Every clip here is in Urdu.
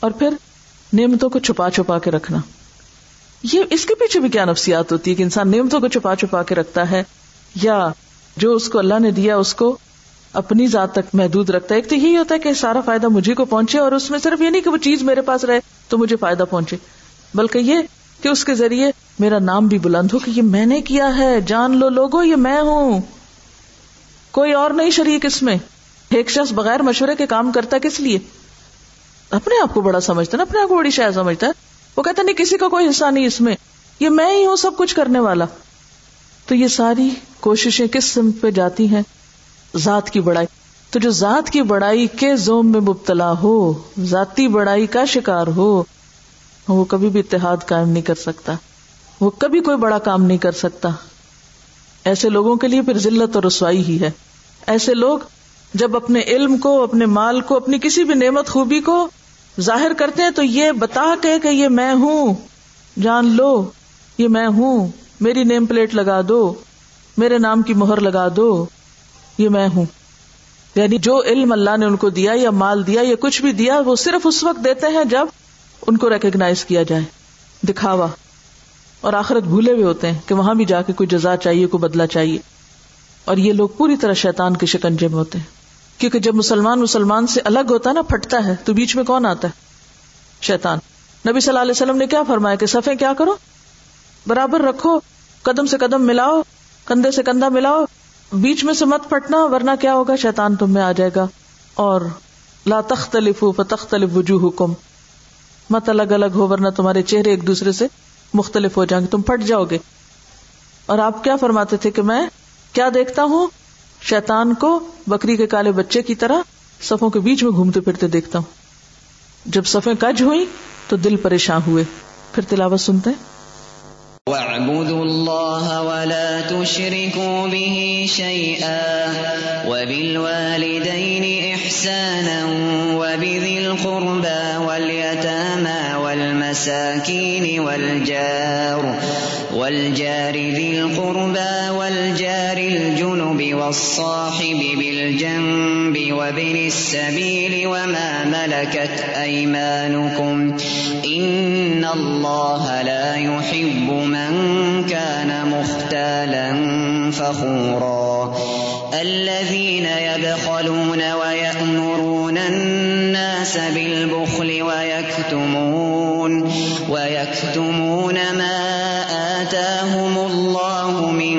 اور پھر نعمتوں کو چھپا چھپا کے رکھنا۔ یہ اس کے پیچھے بھی کیا نفسیات ہوتی ہے کہ انسان نعمتوں کو چھپا چھپا کے رکھتا ہے یا جو اس کو اللہ نے دیا اس کو اپنی ذات تک محدود رکھتا ہے؟ ایک تو یہی ہوتا ہے کہ سارا فائدہ مجھے کو پہنچے اور اس میں صرف یہ نہیں کہ وہ چیز میرے پاس رہے تو مجھے فائدہ پہنچے، بلکہ یہ کہ اس کے ذریعے میرا نام بھی بلند ہو کہ یہ میں نے کیا ہے، جان لو لوگو یہ میں ہوں۔ کوئی اور نہیں شریک اس میں۔ ایک شخص بغیر مشورے کے کام کرتا کس لیے؟ اپنے آپ کو بڑا سمجھتا نا، اپنے آپ کو بڑی شاید سمجھتا ہے۔ وہ کہتا نہیں، کسی کا کوئی حصہ نہیں اس میں۔ یہ میں ہی ہوں، سب کچھ کرنے والا۔ تو یہ ساری کوششیں کس سمت پہ جاتی ہیں؟ ذات کی بڑائی۔ تو جو ذات کی بڑائی کے زوم میں مبتلا ہو، ذاتی بڑائی کا شکار ہو، وہ کبھی بھی اتحاد قائم نہیں کر سکتا۔ وہ کبھی کوئی بڑا کام نہیں کر سکتا۔ ایسے لوگوں کے لیے پھر ذلت اور رسوائی ہی ہے۔ ایسے لوگ جب اپنے علم کو، اپنے مال کو، اپنی کسی بھی نعمت خوبی کو ظاہر کرتے ہیں تو یہ بتا کے کہ یہ میں ہوں۔ جان لو، یہ میں ہوں۔ میری نیم پلیٹ لگا دو۔ میرے نام کی مہر لگا دو۔ یہ میں ہوں۔ یعنی جو علم اللہ نے ان کو دیا یا مال دیا یا کچھ بھی دیا، وہ صرف اس وقت دیتے ہیں جب ان کو ریکگنائز کیا جائے۔ دکھاوا۔ اور آخرت بھولے ہوئے ہوتے ہیں کہ وہاں بھی جا کے کوئی جزا چاہیے، کوئی بدلا چاہیے۔ اور یہ لوگ پوری طرح شیطان کے شکنجے میں ہوتے ہیں۔ کیونکہ جب مسلمان مسلمان سے الگ ہوتا ہے نا، پھٹتا ہے، تو بیچ میں کون آتا ہے؟ شیطان۔ نبی صلی اللہ علیہ وسلم نے کیا فرمایا کہ سفے کیا کرو؟ برابر رکھو، قدم سے قدم ملاؤ، کندھے سے کندھا ملاؤ، بیچ میں سے مت پھٹنا، ورنہ کیا ہوگا؟ شیطان تم میں آ جائے گا۔ اور لا تختلف فتختلف وجوہ حکم مت الگ الگ ہو، ورنہ تمہارے چہرے ایک دوسرے سے مختلف ہو جائیں گے، تم پھٹ جاؤ گے۔ اور آپ کیا فرماتے تھے کہ میں کیا دیکھتا ہوں؟ شیطان کو بکری کے کالے بچے کی طرح صفوں کے بیچ میں گھومتے پھرتے دیکھتا ہوں۔ جب صفیں کج ہوئی تو دل پریشان ہوئے۔ پھر تلاوت سنتے واعبدوا الله ولا تشركوا به شيئا وبالوالدين إحسانا وبذي القربى واليتامى والمساكين والجار والجار ذي القربى، والجار الجنب، والصاحب بالجنب، وابن السبيل، وما ملكت أيمانكم. إن الله لا يحب من كان مختالا فخورا. الذين يبخلون ويأمرون الناس بالبخل ويكتمون ويكتمون ما آتاهم الله من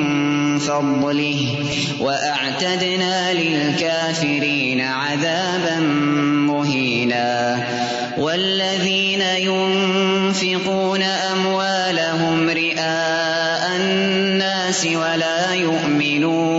فضله وأعتدنا للكافرين عذابا مهينا والذين ينفقون أموالهم رئاء الناس ولا يؤمنون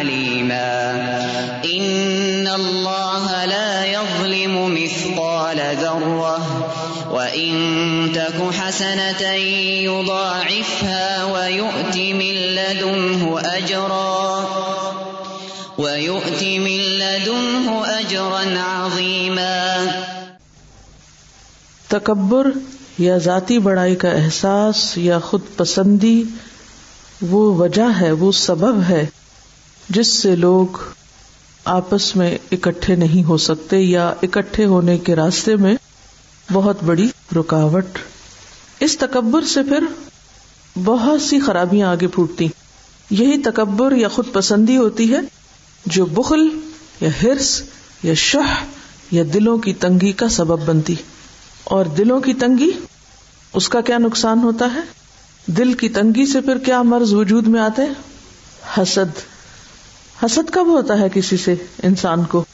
تك حسنة يضاعفها ويؤت من لدنه أجرا ويؤت من لدنه أجرا عظيما تکبر یا ذاتی بڑائی کا احساس یا خود پسندی، وہ وجہ ہے، وہ سبب ہے جس سے لوگ آپس میں اکٹھے نہیں ہو سکتے یا اکٹھے ہونے کے راستے میں بہت بڑی رکاوٹ۔ اس تکبر سے پھر بہت سی خرابیاں آگے پھوٹتی۔ یہی تکبر یا خود پسندی ہوتی ہے جو بخل یا ہرس یا شہ یا دلوں کی تنگی کا سبب بنتی۔ اور دلوں کی تنگی اس کا کیا نقصان ہوتا ہے؟ دل کی تنگی سے پھر کیا مرض وجود میں آتے حسد۔ حسد کب ہوتا ہے کسی سے انسان کو؟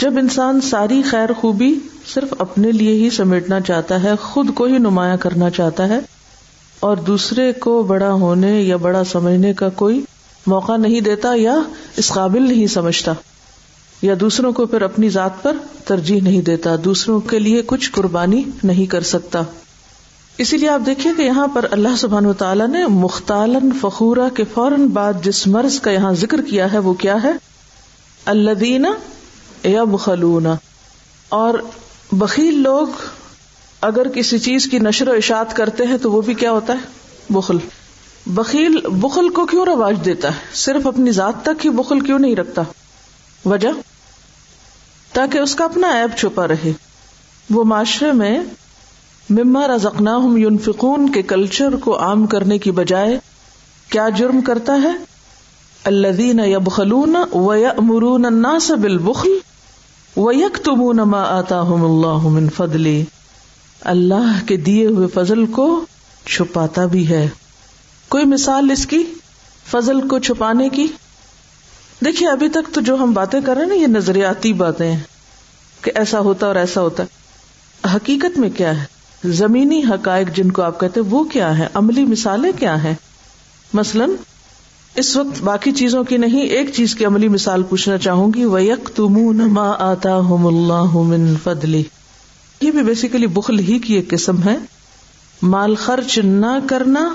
جب انسان ساری خیر خوبی صرف اپنے لیے ہی سمیٹنا چاہتا ہے، خود کو ہی نمایاں کرنا چاہتا ہے، اور دوسرے کو بڑا ہونے یا بڑا سمجھنے کا کوئی موقع نہیں دیتا یا اس قابل نہیں سمجھتا، یا دوسروں کو پھر اپنی ذات پر ترجیح نہیں دیتا، دوسروں کے لیے کچھ قربانی نہیں کر سکتا۔ اسی لیے آپ دیکھیے کہ یہاں پر اللہ سبحان و تعالیٰ نے مختالن فخورا کے فوراً بعد جس مرض کا یہاں ذکر کیا ہے، وہ کیا ہے؟ اللہ دینا یا بخلون اور بخیل لوگ اگر کسی چیز کی نشر و اشاعت کرتے ہیں تو وہ بھی کیا ہوتا ہے؟ بخل۔ بخیل بخل کو کیوں رواج دیتا ہے؟ صرف اپنی ذات تک ہی بخل کیوں نہیں رکھتا؟ وجہ؟ تاکہ اس کا اپنا ایب چھپا رہے۔ وہ معاشرے میں مما رزقنا ہم یونفقون کے کلچر کو عام کرنے کی بجائے کیا جرم کرتا ہے؟ اللہ یب خلون و امرون الناس بالبخل۔ یک تمون ما آتا اللہ من فضلی اللہ کے دیے ہوئے فضل کو چھپاتا بھی ہے۔ کوئی مثال اس کی؟ فضل کو چھپانے کی؟ دیکھیے، ابھی تک تو جو ہم باتیں کر رہے ہیں نا، یہ نظریاتی باتیں ہیں کہ ایسا ہوتا اور ایسا ہوتا ہے۔ حقیقت میں کیا ہے؟ زمینی حقائق جن کو آپ کہتے وہ کیا ہے عملی مثالیں کیا ہیں؟ مثلاً اس وقت باقی چیزوں کی نہیں، ایک چیز کی عملی مثال پوچھنا چاہوں گی وہ یک تم ما آتا اللہ من فضلی یہ بھی بیسیکلی بخل ہی کی ایک قسم ہے۔ مال خرچ نہ کرنا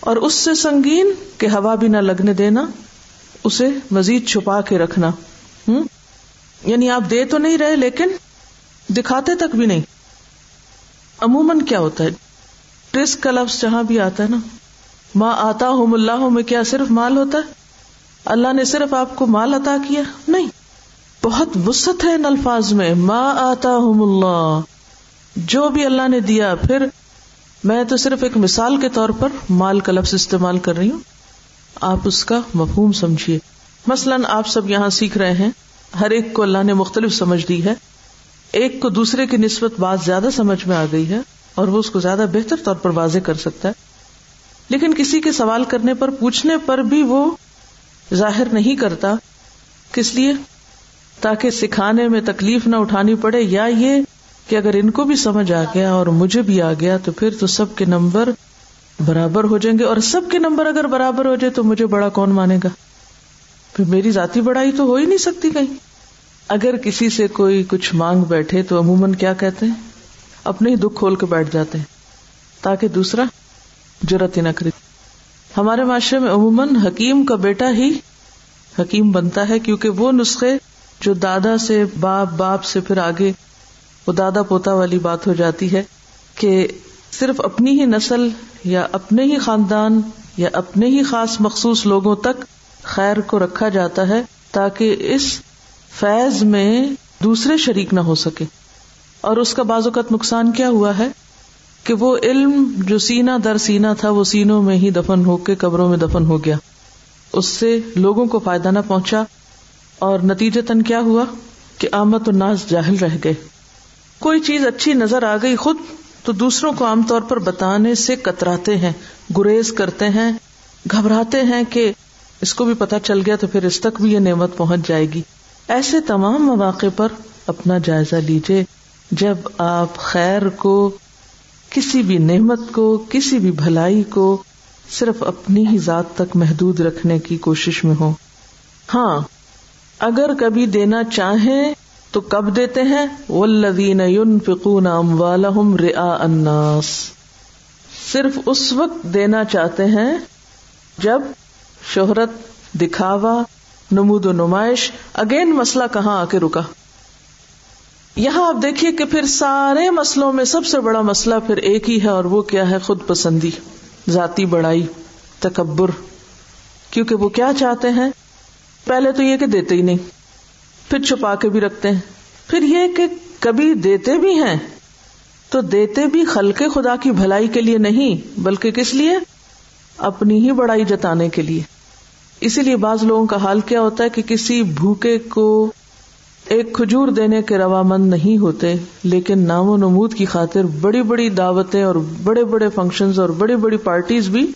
اور اس سے سنگین کہ ہوا بھی نہ لگنے دینا، اسے مزید چھپا کے رکھنا۔ ہوں یعنی آپ دے تو نہیں رہے لیکن دکھاتے تک بھی نہیں۔ عموماً کیا ہوتا ہے؟ ٹرس کا لفظ جہاں بھی آتا ہے نا۔ ماں آتا ہوں اللہ میں کیا صرف مال ہوتا ہے؟ اللہ نے صرف آپ کو مال عطا کیا؟ نہیں۔ بہت وسط ہے ان الفاظ میں۔ ماں آتا ہوں اللہ۔ جو بھی اللہ نے دیا، پھر میں تو صرف ایک مثال کے طور پر مال کا لفظ استعمال کر رہی ہوں۔ آپ اس کا مفہوم سمجھیے۔ مثلاً آپ سب یہاں سیکھ رہے ہیں۔ ہر ایک کو اللہ نے مختلف سمجھ دی ہے۔ ایک کو دوسرے کی نسبت بات زیادہ سمجھ میں آ گئی ہے اور وہ اس کو زیادہ بہتر طور پر واضح کر سکتا ہے۔ لیکن کسی کے سوال کرنے پر پوچھنے پر بھی وہ ظاہر نہیں کرتا کس لیے؟ تاکہ سکھانے میں تکلیف نہ اٹھانی پڑے یا یہ کہ اگر ان کو بھی سمجھ آ گیا اور مجھے بھی آ گیا تو پھر تو سب کے نمبر برابر ہو جائیں گے اور سب کے نمبر اگر برابر ہو جائے تو مجھے بڑا کون مانے گا؟ پھر میری ذاتی بڑائی تو ہو ہی نہیں سکتی کہیں۔ اگر کسی سے کوئی کچھ مانگ بیٹھے تو عموماً کیا کہتے ہیں؟ اپنے ہی دکھ کھول کے بیٹھ جاتے ہیں تاکہ دوسرا ضرورت ہی نہ کرے۔ ہمارے معاشرے میں عموماً حکیم کا بیٹا ہی حکیم بنتا ہے، کیونکہ وہ نسخے جو دادا سے باپ باپ سے پھر آگے وہ دادا پوتا والی بات ہو جاتی ہے کہ صرف اپنی ہی نسل یا اپنے ہی خاندان یا اپنے ہی خاص مخصوص لوگوں تک خیر کو رکھا جاتا ہے تاکہ اس فیض میں دوسرے شریک نہ ہو سکے۔ اور اس کا بعض اوقات نقصان کیا ہوا ہے؟ کہ وہ علم جو سینا در سینا تھا، وہ سینوں میں ہی دفن ہو کے، قبروں میں دفن ہو گیا۔ اس سے لوگوں کو فائدہ نہ پہنچا۔ اور نتیجے تن کیا ہوا؟ کہ آمد الناس جاہل رہ گئے۔ کوئی چیز اچھی نظر آ گئی خود، تو دوسروں کو عام طور پر بتانے سے کتراتے ہیں، گریز کرتے ہیں، گھبراتے ہیں کہ اس کو بھی پتا چل گیا تو پھر اس تک بھی یہ نعمت پہنچ جائے گی۔ ایسے تمام مواقع پر اپنا جائزہ لیجیے جب آپ خیر کو کسی بھی نعمت کو، کسی بھی بھلائی کو صرف اپنی ہی ذات تک محدود رکھنے کی کوشش میں ہو ہاں اگر کبھی دینا چاہیں تو کب دیتے ہیں؟ والذین ينفقون اموالهم رئاء الناس۔ صرف اس وقت دینا چاہتے ہیں جب شہرت، دکھاوا، نمود و نمائش، اگین مسئلہ کہاں آ کے رکا۔ یہاں آپ دیکھیے کہ پھر سارے مسئلوں میں سب سے بڑا مسئلہ پھر ایک ہی ہے اور وہ کیا ہے خود پسندی، ذاتی بڑائی، تکبر۔ کیونکہ وہ کیا چاہتے ہیں؟ پہلے تو یہ کہ دیتے ہی نہیں، پھر چھپا کے بھی رکھتے ہیں۔ پھر یہ کہ کبھی دیتے بھی ہیں، تو دیتے بھی خلق خدا کی بھلائی کے لیے نہیں، بلکہ کس لیے؟ اپنی ہی بڑائی جتانے کے لیے۔ اسی لیے بعض لوگوں کا حال کیا ہوتا ہے کہ کسی بھوکے کو ایک کھجور دینے کے روا مند نہیں ہوتے، لیکن نام و نمود کی خاطر بڑی بڑی دعوتیں اور بڑے بڑے فنکشن اور بڑی بڑی پارٹیز بھی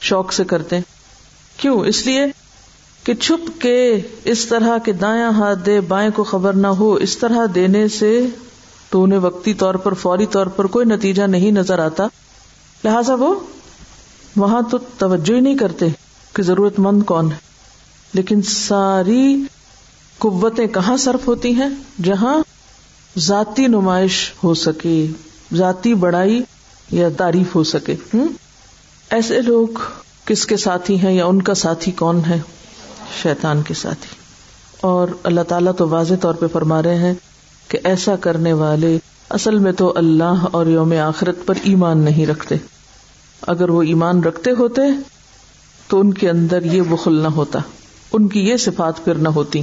شوق سے کرتے ہیں۔ کیوں؟ اس لیے کہ چھپ کے اس طرح کے دایاں ہاتھ دے، بائیں کو خبر نہ ہو، اس طرح دینے سے تو انہیں وقتی طور پر، فوری طور پر کوئی نتیجہ نہیں نظر آتا۔ لہذا وہ وہاں تو توجہ ہی نہیں کرتے کہ ضرورت مند کون ہے۔ لیکن ساری قوتیں کہاں صرف ہوتی ہیں؟ جہاں ذاتی نمائش ہو سکے، ذاتی بڑائی یا تعریف ہو سکے۔ ہوں؟ ایسے لوگ کس کے ساتھی ہیں یا ان کا ساتھی کون ہے؟ شیطان کے ساتھی۔ اور اللہ تعالیٰ تو واضح طور پہ فرما رہے ہیں کہ ایسا کرنے والے اصل میں تو اللہ اور یوم آخرت پر ایمان نہیں رکھتے۔ اگر وہ ایمان رکھتے ہوتے، تو ان کے اندر یہ بخل نہ ہوتا۔ ان کی یہ صفات پھر نہ ہوتی۔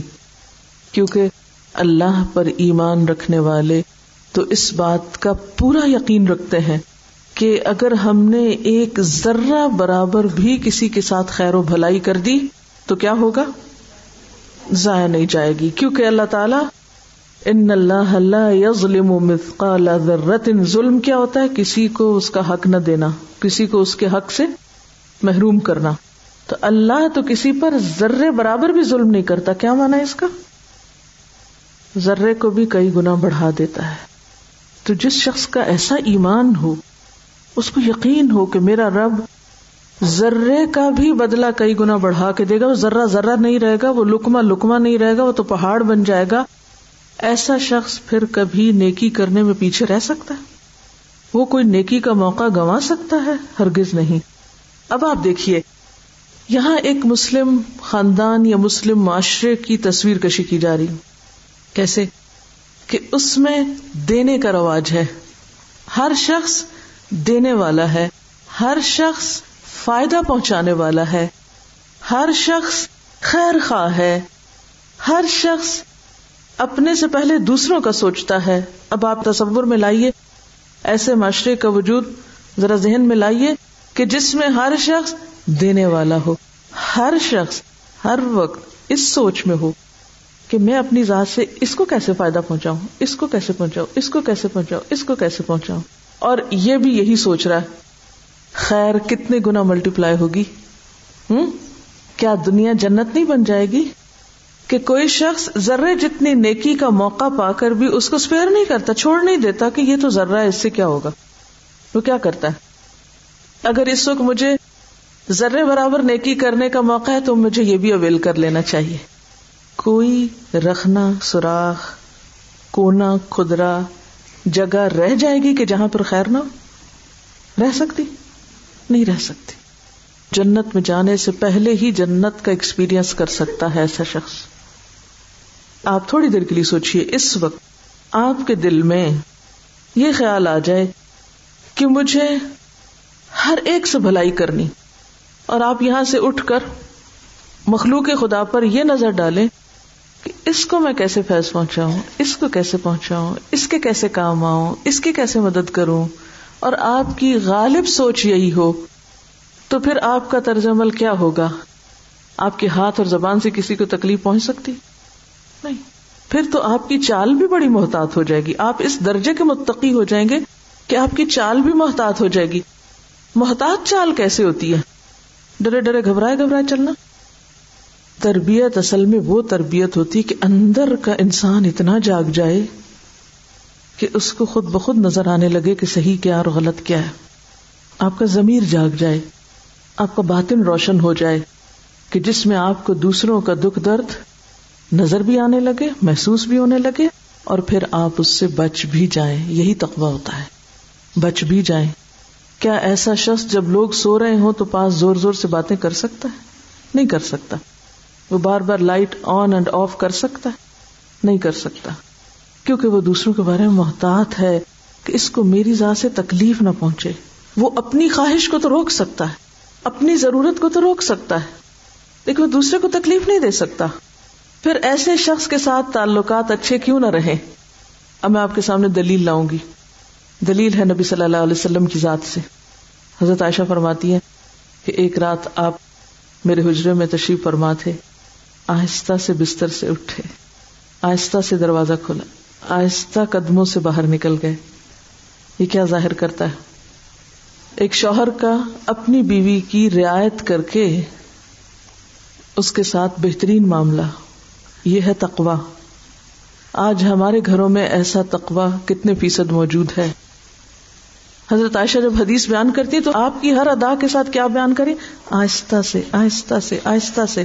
کیونکہ اللہ پر ایمان رکھنے والے تو اس بات کا پورا یقین رکھتے ہیں کہ اگر ہم نے ایک ذرہ برابر بھی کسی کے ساتھ خیر و بھلائی کر دی تو کیا ہوگا؟ ضائع نہیں جائے گی۔ کیونکہ اللہ تعالی ان اللہ اللہ یظلم مثقال ذرت ظلم کیا ہوتا ہے؟ کسی کو اس کا حق نہ دینا، کسی کو اس کے حق سے محروم کرنا۔ تو اللہ تو کسی پر ذرے برابر بھی ظلم نہیں کرتا۔ کیا مانا ہے اس کا؟ ذرے کو بھی کئی گنا بڑھا دیتا ہے۔ تو جس شخص کا ایسا ایمان ہو، اس کو یقین ہو کہ میرا رب ذرے کا بھی بدلا کئی گنا بڑھا کے دے گا، وہ ذرہ ذرہ نہیں رہے گا، وہ لکما لکما نہیں رہے گا، وہ تو پہاڑ بن جائے گا۔ ایسا شخص پھر کبھی نیکی کرنے میں پیچھے رہ سکتا ہے؟ وہ کوئی نیکی کا موقع گنوا سکتا ہے؟ ہرگز نہیں۔ اب آپ دیکھیے، یہاں ایک مسلم خاندان یا مسلم معاشرے کی تصویر کشی کی جا رہی کیسے؟ کہ اس میں دینے کا رواج ہے۔ ہر شخص دینے والا ہے۔ ہر شخص فائدہ پہنچانے والا ہے۔ ہر شخص خیر خواہ ہے۔ ہر شخص اپنے سے پہلے دوسروں کا سوچتا ہے۔ اب آپ تصور میں لائیے۔ ایسے معاشرے کا وجود ذرا ذہن میں لائیے کہ جس میں ہر شخص دینے والا ہو۔ ہر شخص ہر وقت اس سوچ میں ہو۔ کہ میں اپنی ذات سے اس کو کیسے فائدہ پہنچاؤں؟ اس کو کیسے پہنچاؤں؟ اس کو کیسے پہنچاؤں؟ اس کو کیسے پہنچاؤں؟ اور یہ بھی یہی سوچ رہا ہے۔ خیر، کتنے گنا ملٹی پلائی ہوگی؟ ہوں کیا دنیا جنت نہیں بن جائے گی؟ کہ کوئی شخص ذرے جتنی نیکی کا موقع پا کر بھی اس کو اسپیئر نہیں کرتا، چھوڑ نہیں دیتا کہ یہ تو ذرہ ہے، اس سے کیا ہوگا؟ وہ کیا کرتا ہے؟ اگر اس وقت مجھے ذرے برابر نیکی کرنے کا موقع ہے تو مجھے یہ بھی اویل کر لینا چاہیے۔ کوئی رکھنا سوراخ، کونا خدرا جگہ رہ جائے گی کہ جہاں پر خیر نہ ہو؟ رہ سکتی؟ نہیں رہ سکتی۔ جنت میں جانے سے پہلے ہی جنت کا ایکسپیرئنس کر سکتا ہے ایسا شخص۔ آپ تھوڑی دیر کے لیے سوچیے اس وقت آپ کے دل میں یہ خیال آ جائے کہ مجھے ہر ایک سے بھلائی کرنی اور آپ یہاں سے اٹھ کر مخلوق خدا پر یہ نظر ڈالیں اس کو میں کیسے فیض پہنچاؤں؟ اس کو کیسے پہنچاؤں؟ اس کے کیسے کام آؤں؟ اس کی کیسے مدد کروں؟ اور آپ کی غالب سوچ یہی ہو، تو پھر آپ کا طرز عمل کیا ہوگا؟ آپ کے ہاتھ اور زبان سے کسی کو تکلیف پہنچ سکتی؟ نہیں۔ پھر تو آپ کی چال بھی بڑی محتاط ہو جائے گی۔ آپ اس درجے کے متقی ہو جائیں گے کہ آپ کی چال بھی محتاط ہو جائے گی۔ محتاط چال کیسے ہوتی ہے؟ ڈرے ڈرے گھبرائے گھبرائے چلنا۔ تربیت اصل میں وہ تربیت ہوتی کہ اندر کا انسان اتنا جاگ جائے کہ اس کو خود بخود نظر آنے لگے کہ صحیح کیا اور غلط کیا ہے۔ آپ کا ضمیر جاگ جائے، آپ کا باطن روشن ہو جائے کہ جس میں آپ کو دوسروں کا دکھ درد نظر بھی آنے لگے، محسوس بھی ہونے لگے اور پھر آپ اس سے بچ بھی جائیں۔ یہی تقوی ہوتا ہے۔ بچ بھی جائیں۔ کیا ایسا شخص جب لوگ سو رہے ہوں تو پاس زور زور سے باتیں کر سکتا ہے؟ نہیں کر سکتا۔ وہ بار بار لائٹ آن اینڈ آف کر سکتا ہے؟ نہیں کر سکتا۔ کیونکہ وہ دوسروں کے بارے میں محتاط ہے کہ اس کو میری ذات سے تکلیف نہ پہنچے۔ وہ اپنی خواہش کو تو روک سکتا ہے۔ اپنی ضرورت کو تو روک سکتا ہے۔ لیکن وہ دوسرے کو تکلیف نہیں دے سکتا۔ پھر ایسے شخص کے ساتھ تعلقات اچھے کیوں نہ رہے اب میں آپ کے سامنے دلیل لاؤں گی۔ دلیل ہے نبی صلی اللہ علیہ وسلم کی ذات سے۔ حضرت عائشہ فرماتی ہے کہ ایک رات آپ میرے حجرے میں تشریف فرما تھے۔ آہستہ سے بستر سے اٹھے، آہستہ سے دروازہ کھولا آہستہ قدموں سے باہر نکل گئے۔ یہ کیا ظاہر کرتا ہے؟ ایک شوہر کا اپنی بیوی کی رعایت کر کے اس کے ساتھ بہترین معاملہ، یہ ہے تقوا آج ہمارے گھروں میں ایسا تقوا کتنے فیصد موجود ہے؟ حضرت عائشہ جب حدیث بیان کرتی تو آپ کی ہر ادا کے ساتھ کیا بیان کریں؟ آہستہ سے آہستہ سے آہستہ سے۔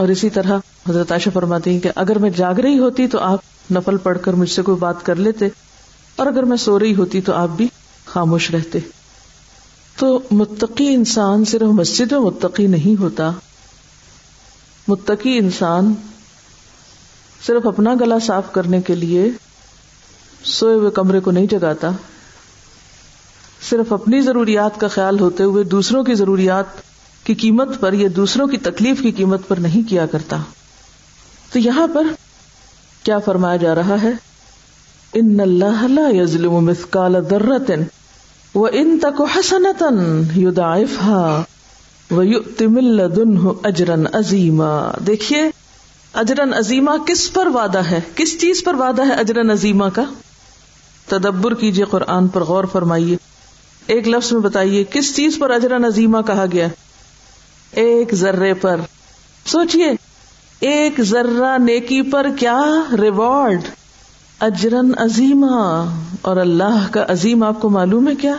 اور اسی طرح حضرت عائشہ فرماتی ہیں کہ اگر میں جاگ رہی ہوتی تو آپ نفل پڑھ کر مجھ سے کوئی بات کر لیتے اور اگر میں سو رہی ہوتی تو آپ بھی خاموش رہتے۔ تو متقی انسان صرف مسجد میں متقی نہیں ہوتا۔ متقی انسان صرف اپنا گلا صاف کرنے کے لیے سوئے ہوئے کمرے کو نہیں جگاتا۔ صرف اپنی ضروریات کا خیال ہوتے ہوئے دوسروں کی ضروریات کی قیمت پر یا دوسروں کی تکلیف کی قیمت پر نہیں کیا کرتا۔ تو یہاں پر کیا فرمایا جا رہا ہے؟ ان اللہ لا یظلم مثقال ذرۃ وان تک حسنۃ یضاعفها ويؤتي من لدنه اجرا عظیما۔ دیکھیے اجرن عظیما کس پر وعدہ ہے؟ کس چیز پر وعدہ ہے اجرن عظیما کا؟ تدبر کیجیے قرآن پر غور فرمائیے۔ ایک لفظ میں بتائیے، کس چیز پر اجرن عظیما کہا گیا ہے؟ ایک ذرے پر۔ سوچئے، ایک ذرہ نیکی پر کیا ریوارڈ اجرن عظیما اور اللہ کا عظیم آپ کو معلوم ہے کیا؟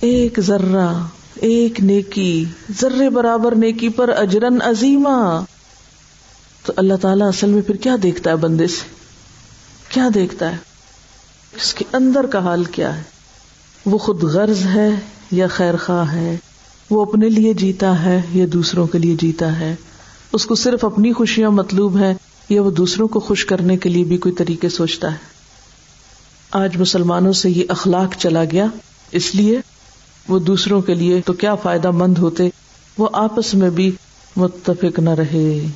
ایک ذرہ، ایک نیکی، ذرے برابر نیکی پر اجرن عظیما تو اللہ تعالیٰ اصل میں پھر کیا دیکھتا ہے بندے سے؟ کیا دیکھتا ہے؟ اس کے اندر کا حال کیا ہے؟ وہ خود غرض ہے یا خیر خواہ ہے؟ وہ اپنے لیے جیتا ہے یا دوسروں کے لیے جیتا ہے۔ اس کو صرف اپنی خوشیاں مطلوب ہے یا وہ دوسروں کو خوش کرنے کے لیے بھی کوئی طریقے سوچتا ہے۔ آج مسلمانوں سے یہ اخلاق چلا گیا۔ اس لیے وہ دوسروں کے لیے تو کیا فائدہ مند ہوتے۔ وہ آپس میں بھی متفق نہ رہے۔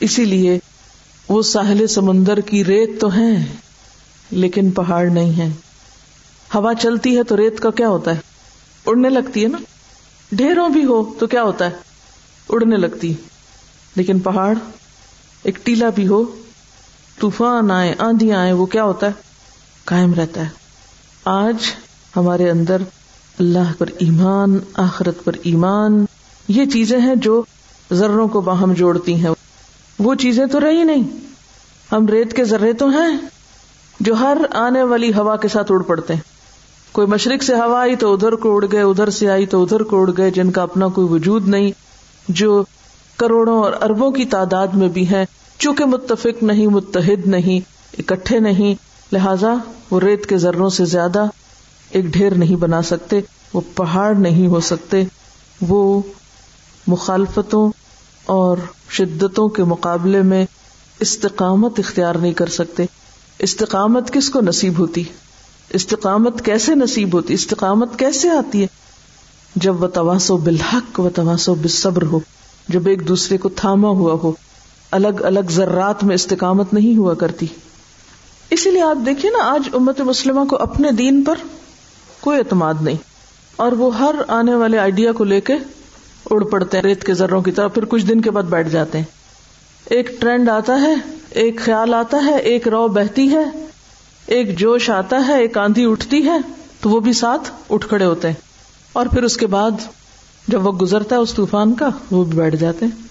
اسی لیے وہ ساحل سمندر کی ریت تو ہے لیکن پہاڑ نہیں ہے ہوا چلتی ہے تو ریت کا کیا ہوتا ہے؟ اڑنے لگتی ہے نا۔ ڈھیروں بھی ہو تو کیا ہوتا ہے؟ اڑنے لگتی۔ لیکن پہاڑ، ایک ٹیلا بھی ہو، طوفان آئے آندھی آئے، وہ کیا ہوتا ہے؟ کائم رہتا ہے۔ آج ہمارے اندر اللہ پر ایمان، آخرت پر ایمان، یہ چیزیں ہیں جو ذروں کو باہم جوڑتی ہیں۔ وہ چیزیں تو رہی نہیں۔ ہم ریت کے ذرے تو ہیں جو ہر آنے والی ہوا کے ساتھ اڑ پڑتے ہیں۔ کوئی مشرق سے ہوا آئی تو ادھر کو اڑ گئے، ادھر سے آئی تو ادھر کو اڑ گئے، جن کا اپنا کوئی وجود نہیں، جو کروڑوں اور اربوں کی تعداد میں بھی ہے چونکہ متفق نہیں، متحد نہیں، اکٹھے نہیں، لہذا وہ ریت کے ذروں سے زیادہ ایک ڈھیر نہیں بنا سکتے، وہ پہاڑ نہیں ہو سکتے، وہ مخالفتوں اور شدتوں کے مقابلے میں استقامت اختیار نہیں کر سکتے۔ استقامت کس کو نصیب ہوتی؟ استقامت کیسے نصیب ہوتی استقامت کیسے آتی ہے؟ جب وہ تواسو بالحق و تواسو بصبر ہو، جب ایک دوسرے کو تھاما ہوا ہو، الگ الگ ذرات میں استقامت نہیں ہوا کرتی۔ اسی لیے آپ دیکھیے نا، آج امت مسلمہ کو اپنے دین پر کوئی اعتماد نہیں۔ اور وہ ہر آنے والے آئیڈیا کو لے کے اڑ پڑتے ہیں، ریت کے ذروں کی طرح، پھر کچھ دن کے بعد بیٹھ جاتے ہیں۔ ایک ٹرینڈ آتا ہے، ایک خیال آتا ہے، ایک رو بہتی ہے۔ ایک جوش آتا ہے، ایک آندھی اٹھتی ہے، تو وہ بھی ساتھ اٹھ کھڑے ہوتے ہیں۔ اور پھر اس کے بعد جب وہ گزرتا ہے اس طوفان کا، وہ بھی بیٹھ جاتے ہیں۔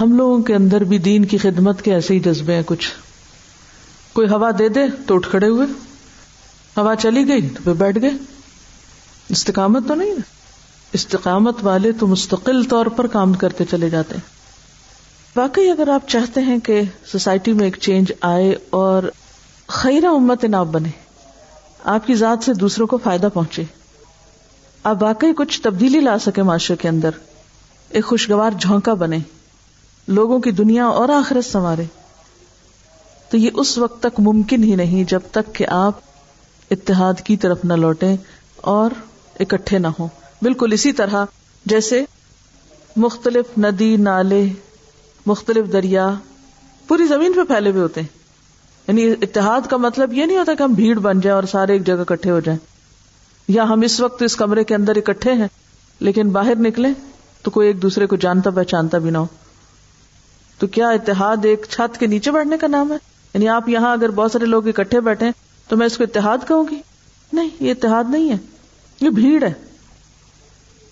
ہم لوگوں کے اندر بھی دین کی خدمت کے ایسے ہی جذبے ہیں کچھ۔ کوئی ہوا دے دے تو اٹھ کھڑے ہوئے۔ ہوا چلی گئی تو پھر بیٹھ گئے۔ استقامت تو نہیں نا استقامت والے تو مستقل طور پر کام کرتے چلے جاتے ہیں۔ واقعی اگر آپ چاہتے ہیں کہ سوسائٹی میں ایک چینج آئے اور خیرہ امت ناب بنے، آپ کی ذات سے دوسروں کو فائدہ پہنچے۔ آپ واقعی کچھ تبدیلی لا سکے معاشرے کے اندر۔ ایک خوشگوار جھونکا بنے، لوگوں کی دنیا اور آخرت سنوارے۔ تو یہ اس وقت تک ممکن ہی نہیں جب تک کہ آپ اتحاد کی طرف نہ لوٹیں اور اکٹھے نہ ہوں۔ بالکل اسی طرح جیسے مختلف ندی، نالے، مختلف دریا پوری زمین پہ پھیلے ہوئے ہوتے ہیں۔ یعنی اتحاد کا مطلب یہ نہیں ہوتا کہ ہم بھیڑ بن جائیں اور سارے ایک جگہ اکٹھے ہو جائیں۔ یا ہم اس وقت اس کمرے کے اندر اکٹھے ہیں، لیکن باہر نکلے تو کوئی ایک دوسرے کو جانتا پہچانتا بھی نہ ہو۔ تو کیا اتحاد ایک چھت کے نیچے بیٹھنے کا نام ہے؟ یعنی آپ یہاں اگر بہت سارے لوگ اکٹھے بیٹھے تو میں اس کو اتحاد کہوں گی؟ نہیں، یہ اتحاد نہیں ہے۔ یہ بھیڑ ہے۔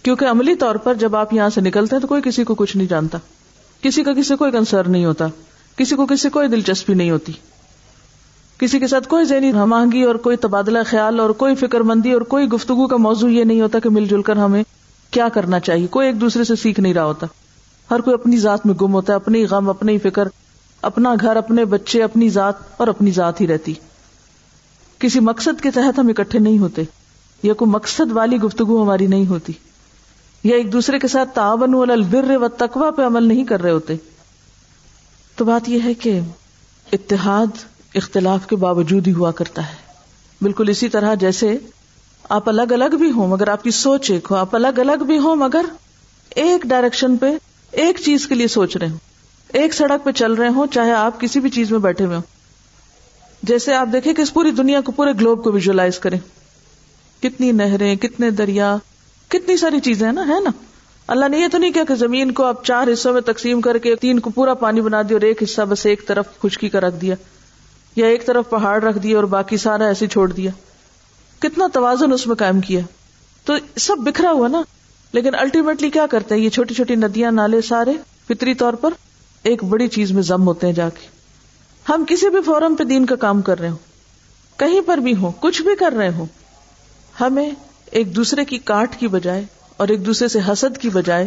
کیونکہ عملی طور پر جب آپ یہاں سے نکلتے ہیں تو کوئی کسی کو کچھ نہیں جانتا۔ کسی کا کسی کوئی کنسرن نہیں ہوتا۔ کسی کو کسی کوئی دلچسپی نہیں ہوتی۔ کسی کے ساتھ کوئی ذہنی ہمانگی اور کوئی تبادلہ خیال اور کوئی فکر مندی اور کوئی گفتگو کا موضوع یہ نہیں ہوتا کہ مل جل کر ہمیں کیا کرنا چاہیے۔ کوئی ایک دوسرے سے سیکھ نہیں رہا ہوتا۔ ہر کوئی اپنی ذات میں گم ہوتا ہے، اپنی غم، اپنی فکر، اپنا گھر، اپنے بچے، اپنی ذات اور اپنی ذات ہی رہتی۔ کسی مقصد کے تحت ہم اکٹھے نہیں ہوتے، یا کوئی مقصد والی گفتگو ہماری نہیں ہوتی، یا ایک دوسرے کے ساتھ تعاون البر و تقوا پہ عمل نہیں کر رہے ہوتے۔ تو بات یہ ہے کہ اتحاد اختلاف کے باوجود ہی ہوا کرتا ہے۔ بالکل اسی طرح جیسے آپ الگ الگ بھی ہوں مگر آپ کی سوچ ایک ہو۔ آپ الگ الگ بھی ہوں مگر ایک ڈائریکشن پہ ایک چیز کے لیے سوچ رہے ہوں۔ ایک سڑک پہ چل رہے ہوں چاہے آپ کسی بھی چیز میں بیٹھے ہوئے ہوں۔ جیسے آپ دیکھیں کہ اس پوری دنیا کو پورے گلوب کو ویژلائز کریں۔ کتنی نہریں، کتنے دریا، کتنی ساری چیزیں ہیں نا، ہے نا؟ اللہ نے یہ تو نہیں کیا کہ زمین کو آپ چار حصوں میں تقسیم کر کے تین کو پورا پانی بنا دیا اور ایک حصہ بس ایک طرف خشکی کا رکھ دیا۔ یا ایک طرف پہاڑ رکھ دیا اور باقی سارا ایسے چھوڑ دیا۔ کتنا توازن اس میں قائم کیا۔ تو سب بکھرا ہوا نا۔ لیکن الٹیمیٹلی کیا کرتے ہیں؟ یہ چھوٹی چھوٹی ندیاں، نالے سارے فطری طور پر ایک بڑی چیز میں ضم ہوتے ہیں جا کے۔ ہم کسی بھی فورم پہ دین کا کام کر رہے ہوں۔ کہیں پر بھی ہوں، کچھ بھی کر رہے ہوں۔ ہمیں ایک دوسرے کی کاٹ کی بجائے اور ایک دوسرے سے حسد کی بجائے،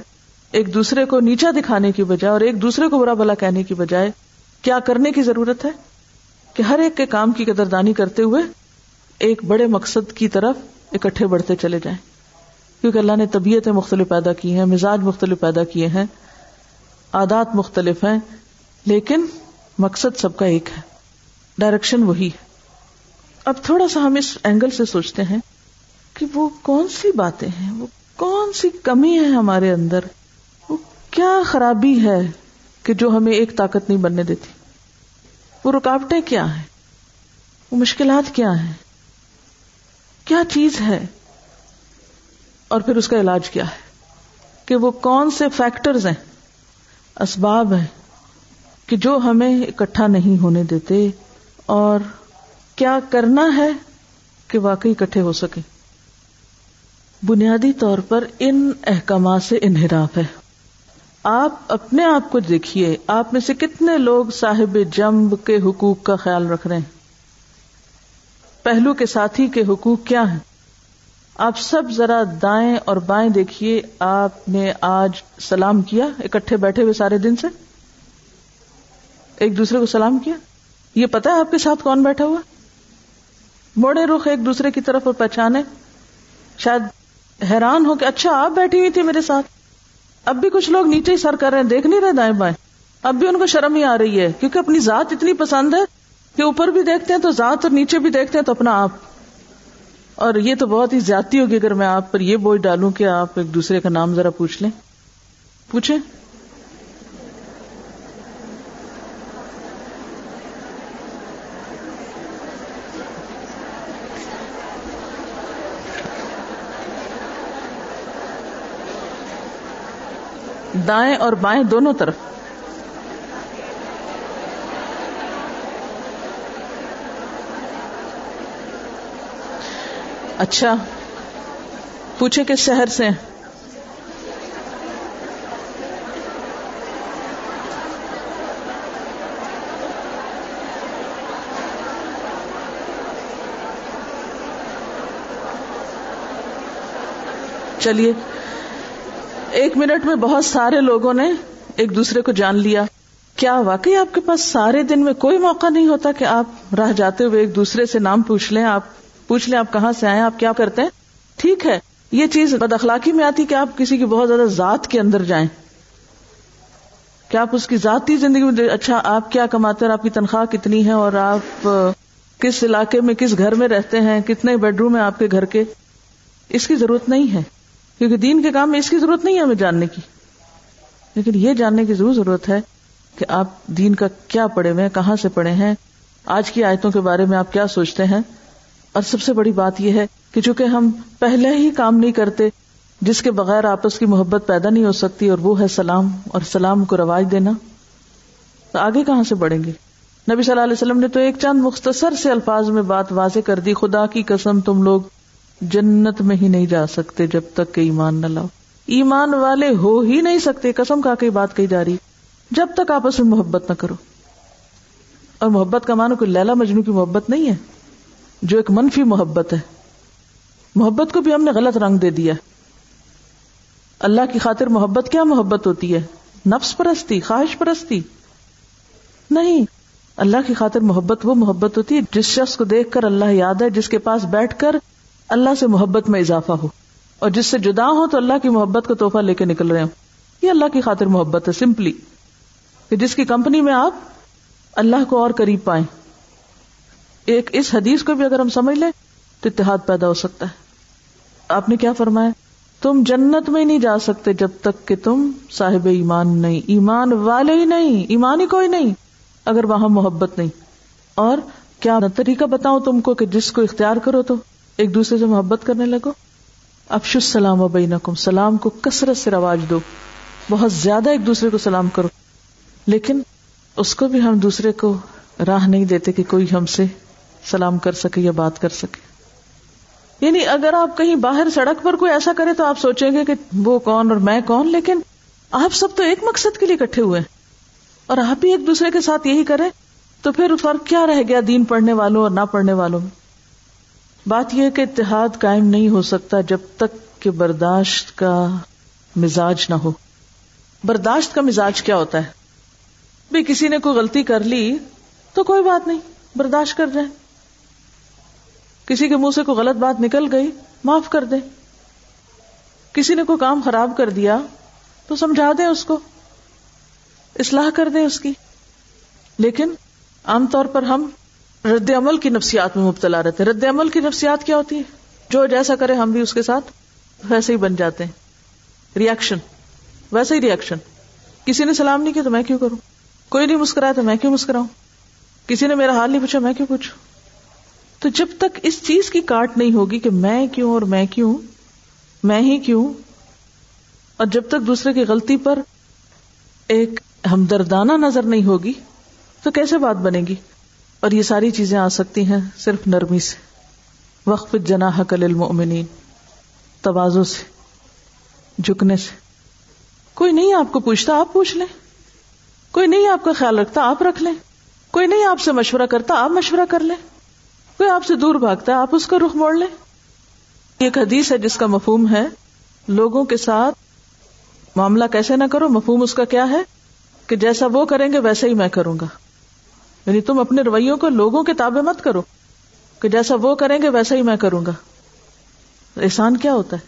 ایک دوسرے کو نیچا دکھانے کی بجائے اور ایک دوسرے کو برا بلا کہنے کی بجائے کیا کرنے کی ضرورت ہے؟ کہ ہر ایک کے کام کی قدردانی کرتے ہوئے ایک بڑے مقصد کی طرف اکٹھے بڑھتے چلے جائیں۔ کیونکہ اللہ نے طبیعتیں مختلف پیدا کی ہیں، مزاج مختلف پیدا کیے ہیں، عادات مختلف ہیں، لیکن مقصد سب کا ایک ہے۔ ڈائریکشن وہی ہے۔ اب تھوڑا سا ہم اس اینگل سے سوچتے ہیں کہ وہ کون سی باتیں ہیں، وہ کون سی کمی ہے ہمارے اندر، وہ کیا خرابی ہے کہ جو ہمیں ایک طاقت نہیں بننے دیتی۔ وہ رکاوٹیں کیا ہیں؟ وہ مشکلات کیا ہیں؟ کیا چیز ہے؟ اور پھر اس کا علاج کیا ہے؟ کہ وہ کون سے فیکٹرز ہیں؟ اسباب ہیں؟ کہ جو ہمیں اکٹھا نہیں ہونے دیتے اور کیا کرنا ہے کہ واقعی اکٹھے ہو سکے بنیادی طور پر ان احکامات سے انحراف ہے۔ آپ اپنے آپ کو دیکھیے، آپ میں سے کتنے لوگ صاحب جمب کے حقوق کا خیال رکھ رہے ہیں؟ پہلو کے ساتھی کے حقوق کیا ہیں؟ آپ سب ذرا دائیں اور بائیں دیکھیے، آپ نے آج سلام کیا اکٹھے بیٹھے ہوئے سارے دن سے؟ ایک دوسرے کو سلام کیا؟ یہ پتا ہے آپ کے ساتھ کون بیٹھا ہوا؟ موڑے رخ ایک دوسرے کی طرف اور پہچانے؟ شاید حیران ہو کہ اچھا آپ بیٹھی ہوئی تھی میرے ساتھ۔ اب بھی کچھ لوگ نیچے ہی سر کر رہے ہیں، دیکھ نہیں رہے دائیں بائیں۔ اب بھی ان کو شرم ہی آ رہی ہے، کیونکہ اپنی ذات اتنی پسند ہے کہ اوپر بھی دیکھتے ہیں تو ذات اور نیچے بھی دیکھتے ہیں تو اپنا آپ۔ اور یہ تو بہت ہی زیادتی ہوگی اگر میں آپ پر یہ بوجھ ڈالوں کہ آپ ایک دوسرے کا نام ذرا پوچھ لیں۔ پوچھیں؟ دائیں اور بائیں دونوں طرف۔ اچھا پوچھے کس شہر سے۔ چلیے۔ ایک منٹ میں بہت سارے لوگوں نے ایک دوسرے کو جان لیا۔ کیا واقعی آپ کے پاس سارے دن میں کوئی موقع نہیں ہوتا کہ آپ راہ جاتے ہوئے ایک دوسرے سے نام پوچھ لیں؟ آپ پوچھ لیں آپ کہاں سے آئے آپ کیا کرتے ہیں؟ ٹھیک ہے۔ یہ چیز بد اخلاقی میں آتی کہ آپ کسی کی بہت زیادہ ذات کے اندر جائیں۔ کیا آپ اس کی ذاتی زندگی میں اچھا آپ کیا کماتے ہیں آپ کی تنخواہ کتنی ہے اور آپ کس علاقے میں کس گھر میں رہتے ہیں؟ کتنے بیڈ روم ہے آپ کے گھر کے؟ اس کی ضرورت نہیں ہے۔ کیونکہ دین کے کام میں اس کی ضرورت نہیں ہے ہمیں جاننے کی۔ لیکن یہ جاننے کی ضرور ضرورت ہے کہ آپ دین کا کیا پڑھے ہوئے ہیں، کہاں سے پڑھے ہیں، آج کی آیتوں کے بارے میں آپ کیا سوچتے ہیں۔ اور سب سے بڑی بات یہ ہے کہ چونکہ ہم پہلے ہی کام نہیں کرتے، جس کے بغیر آپس کی محبت پیدا نہیں ہو سکتی اور وہ ہے سلام اور سلام کو رواج دینا، تو آگے کہاں سے بڑھیں گے؟ نبی صلی اللہ علیہ وسلم نے تو ایک چند مختصر سے الفاظ میں بات واضح کر دی، خدا کی قسم تم لوگ جنت میں ہی نہیں جا سکتے جب تک کہ ایمان نہ لاؤ۔ ایمان والے ہو ہی نہیں سکتے، قسم کا کئی بات کہی جا رہی۔ جب تک آپس میں محبت نہ کرو۔ اور محبت کا مانو کوئی لیلا مجنو کی محبت نہیں ہے، جو ایک منفی محبت ہے۔ محبت کو بھی ہم نے غلط رنگ دے دیا۔ اللہ کی خاطر محبت کیا محبت ہوتی ہے؟ نفس پرستی، خواہش پرستی۔ نہیں، اللہ کی خاطر محبت وہ محبت ہوتی ہے جس شخص کو دیکھ کر اللہ یاد ہے، جس کے پاس بیٹھ کر اللہ سے محبت میں اضافہ ہو اور جس سے جدا ہو تو اللہ کی محبت کا تحفہ لے کے نکل رہے ہوں۔ یہ اللہ کی خاطر محبت ہے سمپلی کہ جس کی کمپنی میں آپ اللہ کو اور قریب پائیں۔ ایک اس حدیث کو بھی اگر ہم سمجھ لیں تو اتحاد پیدا ہو سکتا ہے۔ آپ نے کیا فرمایا؟ تم جنت میں نہیں جا سکتے جب تک کہ تم صاحب ایمان نہیں۔ ایمان والے ہی نہیں، ایمان ہی کوئی نہیں، اگر وہاں محبت نہیں۔ اور کیا طریقہ بتاؤں تم کو کہ جس کو اختیار کرو تو؟ ایک دوسرے سے محبت کرنے لگو۔ افش السلام و بینکم، سلام کو کثرت سے رواج دو۔ بہت زیادہ ایک دوسرے کو سلام کرو۔ لیکن اس کو بھی ہم دوسرے کو راہ نہیں دیتے کہ کوئی ہم سے سلام کر سکے یا بات کر سکے۔ یعنی اگر آپ کہیں باہر سڑک پر کوئی ایسا کرے تو آپ سوچیں گے کہ وہ کون اور میں کون، لیکن آپ سب تو ایک مقصد کے لیے اکٹھے ہوئے ہیں۔ اور آپ بھی ایک دوسرے کے ساتھ یہی کریں تو پھر فرق کیا رہ گیا دین پڑھنے والوں اور نہ پڑھنے والوں میں؟ بات یہ کہ اتحاد قائم نہیں ہو سکتا جب تک کہ برداشت کا مزاج نہ ہو۔ برداشت کا مزاج کیا ہوتا ہے؟ بھی کسی نے کوئی غلطی کر لی تو کوئی بات نہیں، برداشت کر جائیں کسی کے منہ سے کوئی غلط بات نکل گئی، معاف کر دیں کسی نے کوئی کام خراب کر دیا تو سمجھا دیں اس کو، اصلاح کر دیں اس کی۔ لیکن عام طور پر ہم رد عمل کی نفسیات میں مبتلا رہتے رد عمل کی نفسیات کیا ہوتی ہے جو جیسا کرے ہم بھی اس کے ساتھ ویسے ہی بن جاتے ہیں۔ ریئیکشن ویسے ہی ریئیکشن کسی نے سلام نہیں کیا تو میں کیوں کروں؟ کوئی نہیں مسکرایا تو میں کیوں مسکراؤں؟ کسی نے میرا حال نہیں پوچھا میں کیوں پوچھوں؟ تو جب تک اس چیز کی کاٹ نہیں ہوگی کہ میں کیوں اور میں کیوں، میں ہی کیوں، اور جب تک دوسرے کی غلطی پر ایک ہمدردانہ نظر نہیں ہوگی، تو کیسے بات بنے گی؟ اور یہ ساری چیزیں آ سکتی ہیں صرف نرمی سے، وقف جناح کل المؤمنین توازو سے، جھکنے سے۔ کوئی نہیں آپ کو پوچھتا، آپ پوچھ لیں۔ کوئی نہیں آپ کا خیال رکھتا، آپ رکھ لیں۔ کوئی نہیں آپ سے مشورہ کرتا، آپ مشورہ کر لیں۔ کوئی آپ سے دور بھاگتا ہے آپ اس کا رخ موڑ لیں۔ ایک حدیث ہے جس کا مفہوم ہے، لوگوں کے ساتھ معاملہ کیسے نہ کرو، مفہوم اس کا کیا ہے؟ کہ جیسا وہ کریں گے ویسے ہی میں کروں گا۔ یعنی تم اپنے رویوں کو لوگوں کے تابع مت کرو کہ جیسا وہ کریں گے ویسا ہی میں کروں گا۔ احسان کیا ہوتا ہے؟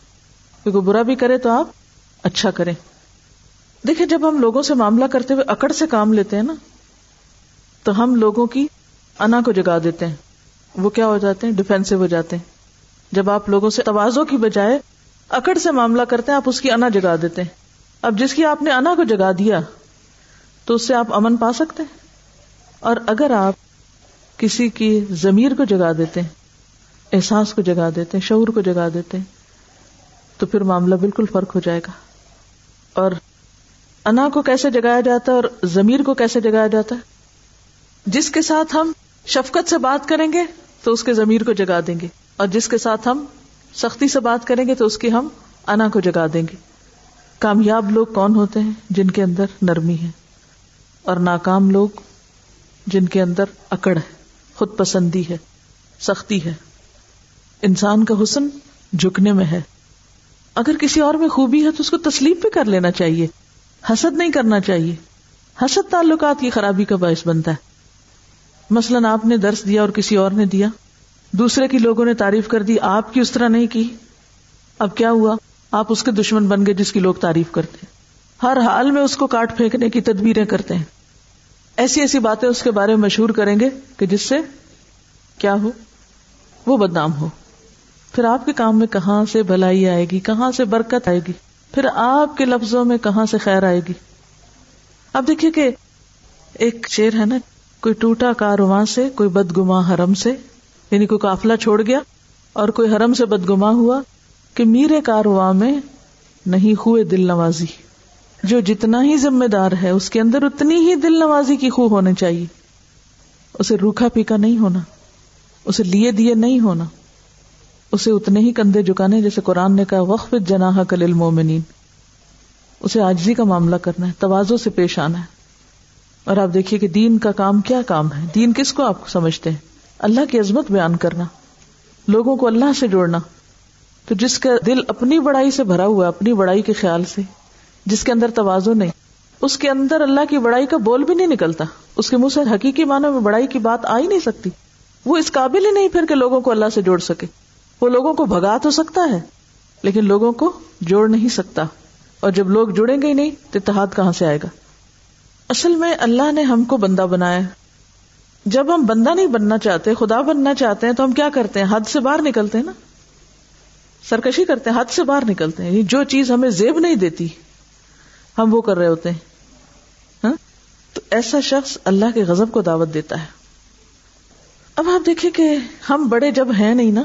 کہ برا بھی کرے تو آپ اچھا کریں۔ دیکھیں، جب ہم لوگوں سے معاملہ کرتے ہوئے اکڑ سے کام لیتے ہیں نا، تو ہم لوگوں کی انا کو جگا دیتے ہیں۔ وہ کیا ہو جاتے ہیں؟ ڈیفینسو ہو جاتے ہیں۔ جب آپ لوگوں سے توازوں کی بجائے اکڑ سے معاملہ کرتے ہیں، آپ اس کی انا جگا دیتے ہیں۔ اب جس کی آپ نے انا کو جگا دیا، تو اس سے آپ امن پا سکتے ہیں؟ اور اگر آپ کسی کی ضمیر کو جگا دیتے ہیں، احساس کو جگا دیتے ہیں، شعور کو جگا دیتے ہیں، تو پھر معاملہ بالکل فرق ہو جائے گا۔ اور انا کو کیسے جگایا جاتا ہے اور ضمیر کو کیسے جگایا جاتا ہے؟ جس کے ساتھ ہم شفقت سے بات کریں گے تو اس کے ضمیر کو جگا دیں گے، اور جس کے ساتھ ہم سختی سے بات کریں گے تو اس کی ہم انا کو جگا دیں گے۔ کامیاب لوگ کون ہوتے ہیں؟ جن کے اندر نرمی ہے۔ اور ناکام لوگ جن کے اندر اکڑ ہے، خود پسندی ہے، سختی ہے۔ انسان کا حسن جھکنے میں ہے۔ اگر کسی اور میں خوبی ہے تو اس کو تسلیم بھی کر لینا چاہیے۔ حسد نہیں کرنا چاہیے۔ حسد تعلقات کی خرابی کا باعث بنتا ہے۔ مثلاً آپ نے درس دیا اور کسی اور نے دیا۔ دوسرے کی لوگوں نے تعریف کر دی، آپ کی اس طرح نہیں کی۔ اب کیا ہوا؟ آپ اس کے دشمن بن گئے جس کی لوگ تعریف کرتے ہر حال میں اس کو کاٹ پھینکنے کی تدبیریں کرتے ہیں۔ ایسی ایسی باتیں اس کے بارے میں مشہور کریں گے کہ جس سے کیا ہو؟ وہ بدنام ہو۔ پھر آپ کے کام میں کہاں سے بھلائی آئے گی؟ کہاں سے برکت آئے گی؟ پھر آپ کے لفظوں میں کہاں سے خیر آئے گی؟ اب دیکھیے کہ ایک شیر ہے نا، کوئی ٹوٹا کارواں سے، کوئی بدگما حرم سے یعنی کوئی کافلا چھوڑ گیا اور کوئی حرم سے بدگما ہوا کہ میرے کارواں میں نہیں ہوئے دل نوازی۔ جو جتنا ہی ذمہ دار ہے، اس کے اندر اتنی ہی دل نوازی کی خوب ہونی چاہیے۔ اسے روکھا پیکا نہیں ہونا، اسے لیے دیے نہیں ہونا۔ اسے اتنے ہی کندھے جکانے جیسے قرآن نے کہا، وقف جناح کل المومنین اسے آجزی کا معاملہ کرنا ہے، توازو سے پیش آنا ہے۔ اور آپ دیکھیے کہ دین کا کام کیا کام ہے؟ دین کس کو آپ سمجھتے ہیں؟ اللہ کی عظمت بیان کرنا، لوگوں کو اللہ سے جوڑنا۔ تو جس کا دل اپنی بڑائی سے بھرا ہوا اپنی بڑائی کے خیال سے جس کے اندر توازو نہیں۔ اس کے اندر اللہ کی بڑائی کا بول بھی نہیں نکلتا۔ اس کے منہ سے حقیقی معنوں میں بڑائی کی بات آ ہی نہیں سکتی۔ وہ اس قابل ہی نہیں پھر کہ لوگوں کو اللہ سے جوڑ سکے۔ وہ لوگوں کو بھگا تو سکتا ہے، لیکن لوگوں کو جوڑ نہیں سکتا۔ اور جب لوگ جڑیں گے ہی نہیں تو اتحاد کہاں سے آئے گا؟ اصل میں اللہ نے ہم کو بندہ بنایا۔ جب ہم بندہ نہیں بننا چاہتے، خدا بننا چاہتے ہیں تو ہم کیا کرتے ہیں؟ حد سے باہر نکلتے ہیں نا؟ سرکشی کرتے ہیں، حد سے باہر نکلتے ہیں۔ یعنی جو چیز ہمیں زیب نہیں دیتی ہم وہ کر رہے ہوتے ہیں۔ ہاں؟ تو ایسا شخص اللہ کے غزب کو دعوت دیتا ہے۔ اب آپ دیکھیں کہ ہم بڑے جب ہیں نہیں نا،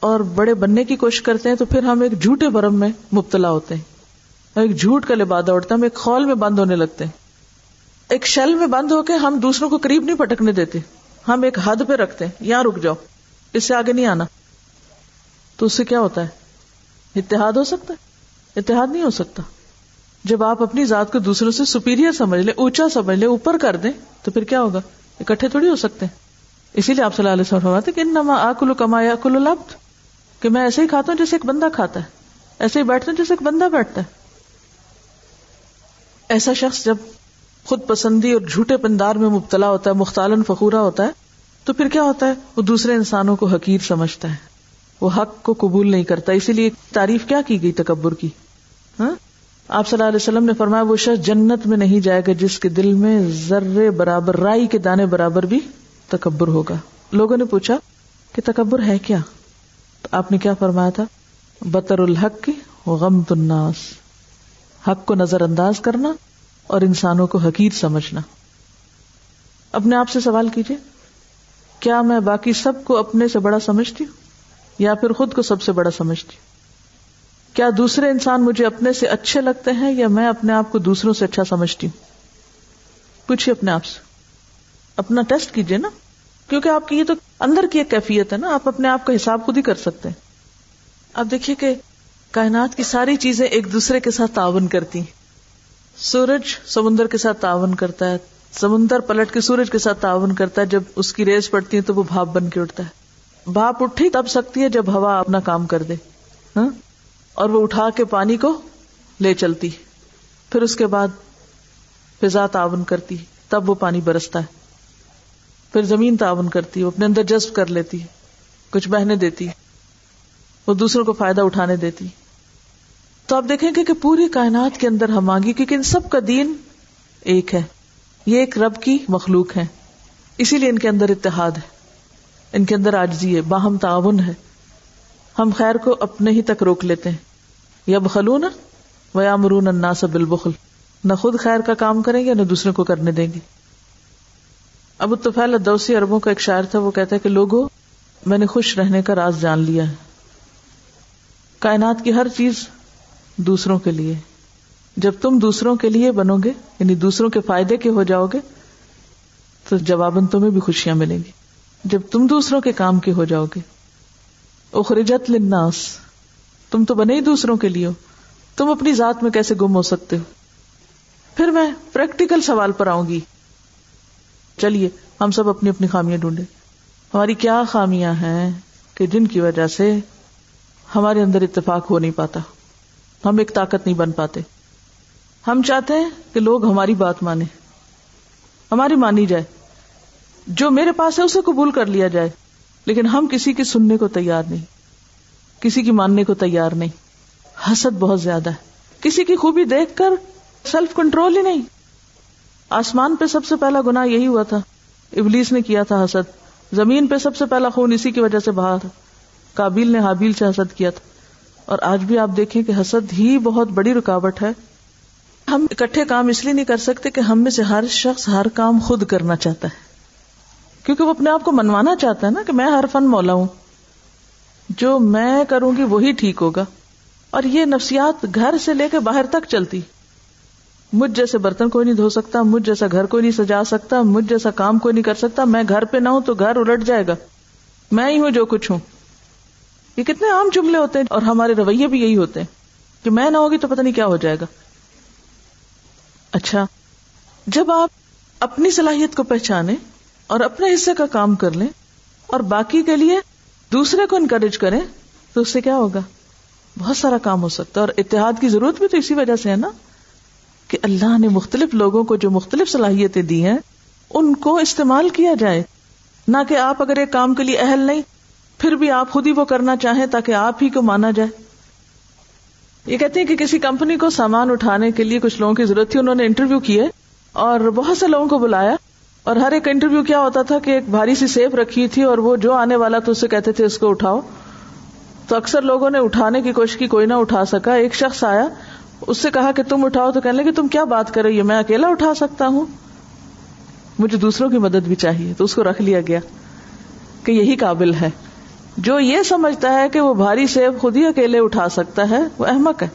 اور بڑے بننے کی کوشش کرتے ہیں تو پھر ہم ایک جھوٹے برم میں مبتلا ہوتے ہیں۔ ایک جھوٹ کا لبادہ اڑتا ہم ایک خول میں بند ہونے لگتے ہیں۔ ایک شیل میں بند ہو کے ہم دوسروں کو قریب نہیں پٹکنے دیتے۔ ہم ایک حد پہ رکھتے ہیں، یہاں رک جاؤ۔ اس سے آگے نہیں آنا۔ تو اس سے کیا ہوتا ہے؟ اتحاد ہو سکتا ہے؟ اتحاد نہیں ہو سکتا۔ جب آپ اپنی ذات کو دوسروں سے سپیریئر سمجھ لیں، اونچا سمجھ لیں، اوپر کر دیں، تو پھر کیا ہوگا؟ اکٹھے تھوڑی ہو سکتے ہیں۔ اسی لیے آپ صلی اللہ علیہ وسلم فرماتے کہ انما آکل کمایا کل لبت کہ میں ایسے ہی کھاتا ہوں جیسے ایک بندہ کھاتا ہے۔ ایسے ہی بیٹھتا ہوں جیسے ایک بندہ بیٹھتا ہے۔ ایسا شخص جب خود پسندی اور جھوٹے پندار میں مبتلا ہوتا ہے مختالن فخورا ہوتا ہے، تو پھر کیا ہوتا ہے؟ وہ دوسرے انسانوں کو حقیر سمجھتا ہے۔ وہ حق کو قبول نہیں کرتا۔ اسی لیے تعریف کیا کی گئی تکبر کی؟ ہاں؟ آپ صلی اللہ علیہ وسلم نے فرمایا وہ شخص جنت میں نہیں جائے گا جس کے دل میں ذرے برابر، رائی کے دانے برابر بھی تکبر ہوگا۔ لوگوں نے پوچھا کہ تکبر ہے کیا؟ تو آپ نے کیا فرمایا تھا؟ بطر الحق کی غم الناس۔ حق کو نظر انداز کرنا اور انسانوں کو حقیر سمجھنا۔ اپنے آپ سے سوال کیجیے کیا میں باقی سب کو اپنے سے بڑا سمجھتی ہوں یا پھر خود کو سب سے بڑا سمجھتی ہوں؟ کیا دوسرے انسان مجھے اپنے سے اچھے لگتے ہیں یا میں اپنے آپ کو دوسروں سے اچھا سمجھتی ہوں؟ پوچھیے اپنے آپ سے۔ اپنا ٹیسٹ کیجیے نا۔ کیونکہ آپ کی یہ تو اندر کی ایک کیفیت ہے نا، آپ اپنے آپ کا حساب خود ہی کر سکتے ہیں۔ آپ دیکھیے کہ کائنات کی ساری چیزیں ایک دوسرے کے ساتھ تعاون کرتی ہیں۔ سورج سمندر کے ساتھ تعاون کرتا ہے۔ سمندر پلٹ کے سورج کے ساتھ تعاون کرتا ہے۔ جب اس کی ریس پڑتی ہے تو وہ بھاپ بن کے اٹھتا ہے۔ بھاپ اٹھی تب سکتی ہے جب ہوا اپنا کام کر دے۔ ہاں؟ اور وہ اٹھا کے پانی کو لے چلتی پھر اس کے بعد فضا تعاون کرتی تب وہ پانی برستا ہے پھر زمین تعاون کرتی وہ اپنے اندر جذب کر لیتی کچھ بہنے دیتی وہ دوسروں کو فائدہ اٹھانے دیتی تو آپ دیکھیں گے کہ پوری کائنات کے اندر ہم آگے کیونکہ ان سب کا دین ایک ہے یہ ایک رب کی مخلوق ہے اسی لیے ان کے اندر اتحاد ہے ان کے اندر آجزی ہے باہم تعاون ہے ہم خیر کو اپنے ہی تک روک لیتے ہیں۔ یا بخلون و یا مرون انا سب بالبخل۔ نہ خود خیر کا کام کریں گے، نہ دوسرے کو کرنے دیں گے۔ ابو توفیل دوسی اربوں کا ایک شاعر تھا، وہ کہتا ہے کہ لوگوں میں نے خوش رہنے کا راز جان لیا ہے۔ کائنات کی ہر چیز دوسروں کے لیے۔ جب تم دوسروں کے لیے بنو گے یعنی دوسروں کے فائدے کے ہو جاؤ گے، تو جواباً تمہیں بھی خوشیاں ملیں گی۔ جب تم دوسروں کے کام کے ہو جاؤ گے اخرجت لناس تم تو بنے ہی دوسروں کے لیے ہو۔ تم اپنی ذات میں کیسے گم ہو سکتے ہو؟ پھر میں پریکٹیکل سوال پر آؤں گی۔ چلیے، ہم سب اپنی اپنی خامیاں ڈھونڈے ہماری کیا خامیاں ہیں کہ جن کی وجہ سے ہمارے اندر اتفاق ہو نہیں پاتا؟ ہم ایک طاقت نہیں بن پاتے۔ ہم چاہتے ہیں کہ لوگ ہماری بات مانے ہماری مانی جائے۔ جو میرے پاس ہے، اسے قبول کر لیا جائے۔ لیکن ہم کسی کی سننے کو تیار نہیں، کسی کی ماننے کو تیار نہیں۔ حسد بہت زیادہ ہے۔ کسی کی خوبی دیکھ کر سیلف کنٹرول ہی نہیں۔ آسمان پہ سب سے پہلا گنا یہی ہوا تھا۔ ابلیس نے کیا تھا حسد۔ زمین پہ سب سے پہلا خون اسی کی وجہ سے بہا تھا۔ کابل نے حابیل سے حسد کیا تھا۔ اور آج بھی آپ دیکھیں کہ حسد ہی بہت بڑی رکاوٹ ہے۔ ہم اکٹھے کام اس لیے نہیں کر سکتے کہ ہم میں سے ہر شخص ہر کام خود کرنا چاہتا ہے۔ کیونکہ وہ اپنے آپ کو منوانا چاہتا ہے نا کہ میں ہر فن مولا ہوں۔ جو میں کروں گی وہی ٹھیک ہوگا۔ اور یہ نفسیات گھر سے لے کے باہر تک چلتی۔ مجھ جیسے برتن کوئی نہیں دھو سکتا، مجھ جیسا گھر کوئی نہیں سجا سکتا، مجھ جیسا کام کوئی نہیں کر سکتا۔ میں گھر پہ نہ ہوں تو گھر الٹ جائے گا۔ میں ہی ہوں جو کچھ ہوں۔ یہ کتنے عام جملے ہوتے ہیں اور ہمارے رویے بھی یہی ہوتے ہیں کہ میں نہ ہوگی تو پتہ نہیں کیا ہو جائے گا۔ اچھا جب آپ اپنی صلاحیت کو پہچانے اور اپنے حصے کا کام کر لیں اور باقی کے لیے دوسرے کو انکریج کریں، تو اس سے کیا ہوگا؟ بہت سارا کام ہو سکتا ہے اور اتحاد کی ضرورت بھی تو اسی وجہ سے ہے نا کہ اللہ نے مختلف لوگوں کو جو مختلف صلاحیتیں دی ہیں، ان کو استعمال کیا جائے۔ نہ کہ آپ اگر ایک کام کے لیے اہل نہیں، پھر بھی آپ خود ہی وہ کرنا چاہیں تاکہ آپ ہی کو مانا جائے۔ یہ کہتے ہیں کہ کسی کمپنی کو سامان اٹھانے کے لیے کچھ لوگوں کی ضرورت تھی، انہوں نے انٹرویو کیے اور بہت سے لوگوں کو بلایا۔ اور ہر ایک انٹرویو کیا ہوتا تھا کہ ایک بھاری سی سیف رکھی تھی اور وہ جو آنے والا تو اسے کہتے تھے اس کو اٹھاؤ۔ تو اکثر لوگوں نے اٹھانے کی کوشش کی، کوئی نہ اٹھا سکا۔ ایک شخص آیا، اس سے کہا کہ تم اٹھاؤ تو کہنے لگے، تم کیا بات کر رہی ہو؟ میں اکیلا اٹھا سکتا ہوں۔ مجھے دوسروں کی مدد بھی چاہیے۔ تو اس کو رکھ لیا گیا کہ یہی قابل ہے۔ جو یہ سمجھتا ہے کہ وہ بھاری سیب خود ہی اکیلے اٹھا سکتا ہے، وہ احمق ہے۔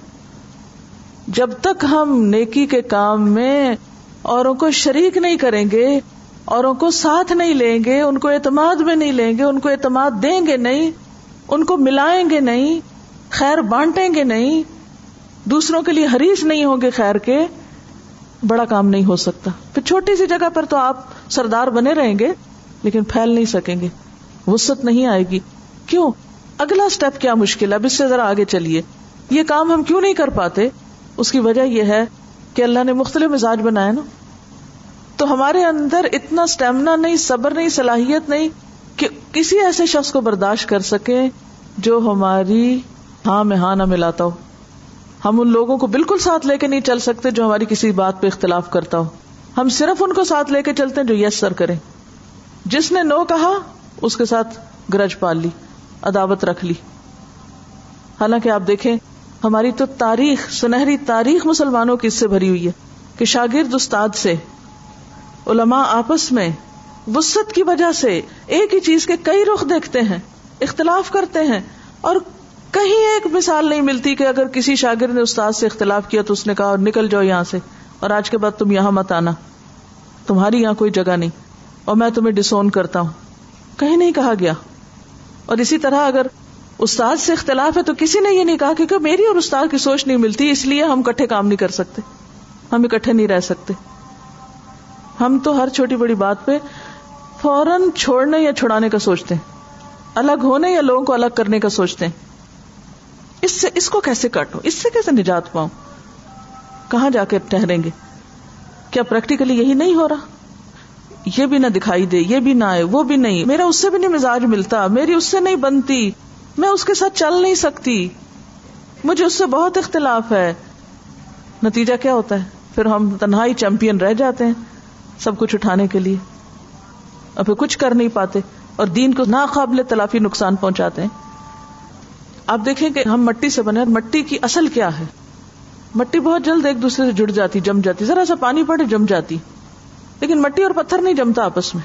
جب تک ہم نیکی کے کام میں اوروں کو شریک نہیں کریں گے اوروں کو ساتھ نہیں لیں گے، ان کو اعتماد میں نہیں لیں گے، ان کو اعتماد دیں گے نہیں، ان کو ملائیں گے نہیں، خیر بانٹیں گے نہیں، دوسروں کے لیے حریص نہیں ہوں گے خیر کے، بڑا کام نہیں ہو سکتا۔ پھر چھوٹی سی جگہ پر تو آپ سردار بنے رہیں گے، لیکن پھیل نہیں سکیں گے۔ وسط نہیں آئے گی۔ کیوں؟ اگلا اسٹیپ کیا مشکل ہے؟ اب اس سے ذرا آگے چلیے۔ یہ کام ہم کیوں نہیں کر پاتے؟ اس کی وجہ یہ ہے کہ اللہ نے مختلف مزاج بنایا نا۔ تو ہمارے اندر اتنا اسٹیمنا نہیں، صبر نہیں، صلاحیت نہیں کہ کسی ایسے شخص کو برداشت کر سکے جو ہماری ہاں میں ہاں نہ ملاتا ہو۔ ہم ان لوگوں کو بالکل ساتھ لے کے نہیں چل سکتے جو ہماری کسی بات پہ اختلاف کرتا ہو۔ ہم صرف ان کو ساتھ لے کے چلتے ہیں جو یس سر کریں۔ جس نے نو کہا، اس کے ساتھ گرج پال لی، عداوت رکھ لی۔ حالانکہ آپ دیکھیں، ہماری تو تاریخ، سنہری تاریخ مسلمانوں کی اس سے بھری ہوئی ہے کہ شاگرد استاد سے علماء آپس میں وسط کی وجہ سے ایک ہی چیز کے کئی رخ دیکھتے ہیں، اختلاف کرتے ہیں۔ اور کہیں ایک مثال نہیں ملتی کہ اگر کسی شاگرد نے استاد سے اختلاف کیا تو اس نے کہا اور نکل جاؤ یہاں سے اور آج کے بعد تم یہاں مت آنا۔ تمہاری یہاں کوئی جگہ نہیں اور میں تمہیں ڈسون کرتا ہوں۔ کہیں نہیں کہا گیا۔ اور اسی طرح اگر استاد سے اختلاف ہے تو کسی نے یہ نہیں کہا کہ میری اور استاد کی سوچ نہیں ملتی، اس لیے ہم کٹھے کام نہیں کر سکتے۔ ہم اکٹھے نہیں رہ سکتے۔ ہم تو ہر چھوٹی بڑی بات پہ فوراً چھوڑنے یا چھڑانے کا سوچتے ہیں۔ الگ ہونے یا لوگوں کو الگ کرنے کا سوچتے ہیں۔ اس سے اس کو کیسے کاٹو اس سے کیسے نجات پاؤں؟ کہاں جا کے ٹہریں گے؟ کیا پریکٹیکلی یہی نہیں ہو رہا؟ یہ بھی نہ دکھائی دے، یہ بھی نہ آئے، وہ بھی نہیں۔ میرا اس سے بھی نہیں مزاج ملتا، میری اس سے نہیں بنتی۔ میں اس کے ساتھ چل نہیں سکتی۔ مجھے اس سے بہت اختلاف ہے۔ نتیجہ کیا ہوتا ہے؟ پھر ہم تنہائی چیمپئن رہ جاتے ہیں۔ سب کچھ اٹھانے کے لیے۔ اور پھر کچھ کر نہیں پاتے اور دین کو ناقابل تلافی نقصان پہنچاتے ہیں۔ آپ دیکھیں کہ ہم مٹی سے بنے اور مٹی کی اصل کیا ہے؟ مٹی بہت جلد ایک دوسرے سے جڑ جاتی، جم جاتی۔ ذرا سا پانی پڑے، جم جاتی۔ لیکن مٹی اور پتھر نہیں جمتا آپس میں۔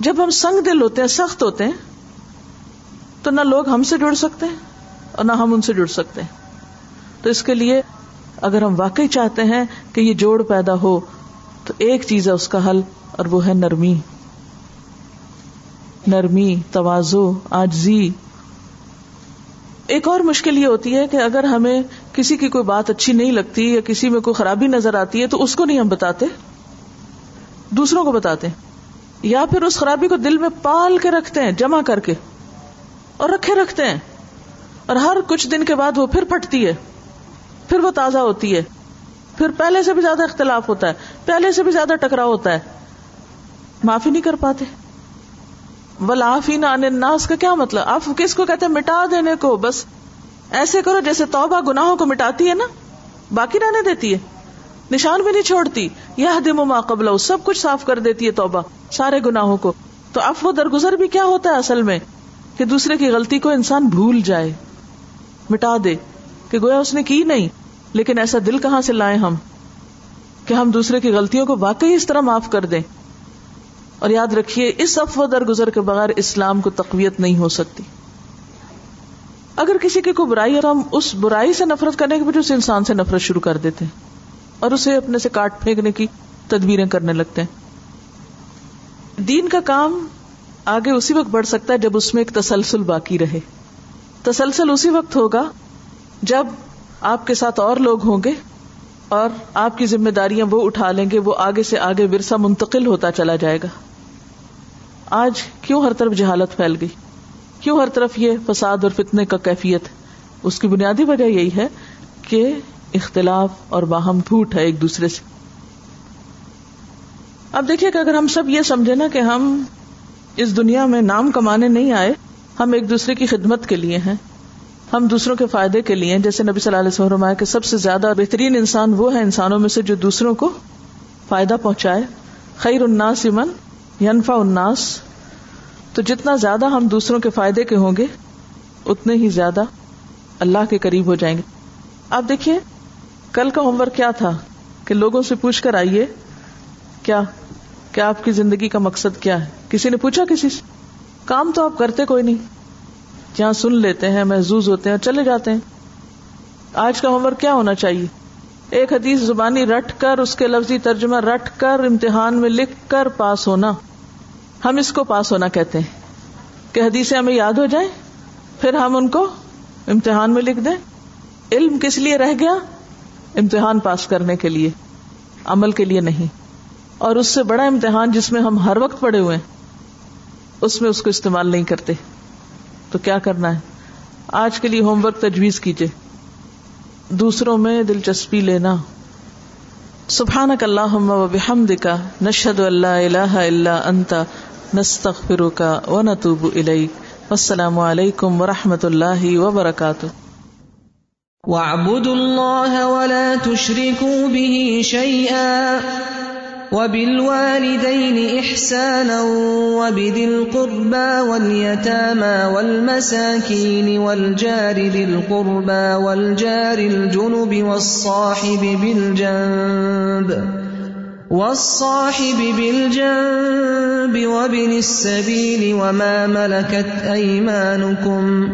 جب ہم سنگ دل ہوتے ہیں، سخت ہوتے ہیں، تو نہ لوگ ہم سے جڑ سکتے ہیں اور نہ ہم ان سے جڑ سکتے ہیں۔ تو اس کے لیے اگر ہم واقعی چاہتے ہیں کہ یہ جوڑ پیدا ہو تو ایک چیز ہے اس کا حل اور وہ ہے نرمی۔ نرمی توازو آجزی ایک اور مشکل یہ ہوتی ہے کہ اگر ہمیں کسی کی کوئی بات اچھی نہیں لگتی یا کسی میں کوئی خرابی نظر آتی ہے تو اس کو نہیں ہم بتاتے، دوسروں کو بتاتے۔ یا پھر اس خرابی کو دل میں پال کے رکھتے ہیں، جمع کر کے اور رکھے رکھتے ہیں۔ اور ہر کچھ دن کے بعد وہ پھر پھٹتی ہے، پھر وہ تازہ ہوتی ہے۔ پھر پہلے سے بھی زیادہ اختلاف ہوتا ہے، پہلے سے بھی زیادہ ٹکراؤ ہوتا ہے۔ معافی نہیں کر پاتے۔ ولافین الناس، کا کیا مطلب؟ آپ کس کو کہتے ہیں؟ مٹا دینے کو۔ بس ایسے کرو جیسے توبہ گناہوں کو مٹاتی ہے نا، باقی رہنے دیتی ہے۔ نشان بھی نہیں چھوڑتی۔ یہ دم ما قبل سب کچھ صاف کر دیتی ہے توبہ، سارے گناہوں کو۔ تو اب وہ درگزر بھی کیا ہوتا ہے اصل میں؟ کہ دوسرے کی غلطی کو انسان بھول جائے، مٹا دے، کہ گویا اس نے کی نہیں۔ لیکن ایسا دل کہاں سے لائے ہم کہ ہم دوسرے کی غلطیوں کو واقعی اس طرح معاف کر دیں؟ اور یاد رکھیے، اس افو درگزر کے بغیر اسلام کو تقویت نہیں ہو سکتی۔ اگر کسی کی کوئی برائی اور ہم اس برائی سے نفرت کرنے کے بجائے اس انسان سے نفرت شروع کر دیتے ہیں اور اسے اپنے سے کاٹ پھینکنے کی تدبیریں کرنے لگتے ہیں۔ دین کا کام آگے اسی وقت بڑھ سکتا ہے جب اس میں ایک تسلسل باقی رہے۔ تسلسل اسی وقت ہوگا جب آپ کے ساتھ اور لوگ ہوں گے اور آپ کی ذمہ داریاں وہ اٹھا لیں گے وہ آگے سے آگے ورثہ منتقل ہوتا چلا جائے گا۔ آج کیوں ہر طرف جہالت پھیل گئی؟ کیوں ہر طرف یہ فساد اور فتنے کا کیفیت؟ اس کی بنیادی وجہ یہی ہے کہ اختلاف اور باہم پھوٹ ہے ایک دوسرے سے۔ اب دیکھیے کہ اگر ہم سب یہ سمجھے نا کہ ہم اس دنیا میں نام کمانے نہیں آئے، ہم ایک دوسرے کی خدمت کے لیے ہیں۔ ہم دوسروں کے فائدے کے لیے جیسے نبی صلی اللہ علیہ وسلم کہ سب سے زیادہ بہترین انسان وہ ہے انسانوں میں سے جو دوسروں کو فائدہ پہنچائے۔ خیر الناس امن ینفا اناس تو جتنا زیادہ ہم دوسروں کے فائدے کے ہوں گے، اتنے ہی زیادہ اللہ کے قریب ہو جائیں گے۔ آپ دیکھیے، کل کا ہوم ورک کیا تھا کہ لوگوں سے پوچھ کر آئیے، کیا کیا آپ کی زندگی کا مقصد کیا ہے؟ کسی نے پوچھا کسی سے؟ کام تو آپ کرتے کوئی نہیں۔ جہاں سن لیتے ہیں، محظوظ ہوتے ہیں، چلے جاتے ہیں۔ آج کا ہوم ورک کیا ہونا چاہیے؟ ایک حدیث زبانی رٹ کر، اس کے لفظی ترجمہ رٹ کر، امتحان میں لکھ کر پاس ہونا۔ ہم اس کو پاس ہونا کہتے ہیں۔ کہ حدیثیں ہمیں یاد ہو جائیں، پھر ہم ان کو امتحان میں لکھ دیں۔ علم کس لیے رہ گیا؟ امتحان پاس کرنے کے لیے، عمل کے لیے نہیں۔ اور اس سے بڑا امتحان جس میں ہم ہر وقت پڑے ہوئے اس میں اس کو استعمال نہیں کرتے۔ تو کیا کرنا ہے؟ آج کے لیے ہوم ورک تجویز کیجیے دوسروں میں دلچسپی لینا۔ سبحان اللہ بحمد کا نشد اللہ اللہ اللہ انتا نستغفر کا و نتوب الیک۔ السلام علیکم و رحمۃ اللہ وبرکاتہ۔ وَاعْبُدُوا اللَّهَ وَلَا تُشْرِكُوا بِهِ شَيْئًا وبالوالدين إحسانا وبذي القربى واليتامى والمساكين والجار ذي القربى والجار الجنب والصاحب بالجنب والصاحب بالجنب وابن السبيل وما ملكت أيمانكم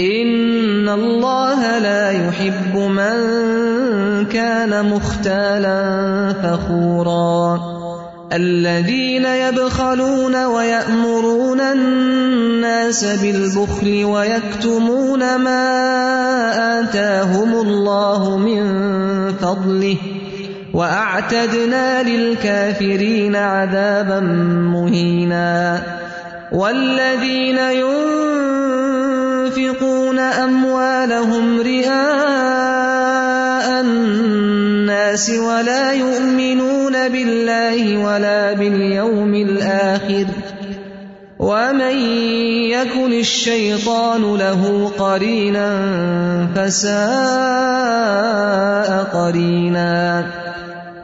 ان اللہ لا يحب من كان مختالا فخورا الذين يبخلون ويأمرون الناس بالبخل ويكتمون ما آتاهم الله من فضله وأعتدنا للكافرين عذابا مهينا والذين ينفقون ينفقون أموالهم رئاء الناس ولا يؤمنون بالله ولا باليوم الآخر ومن يكن الشيطان له قرينا فساء قرينا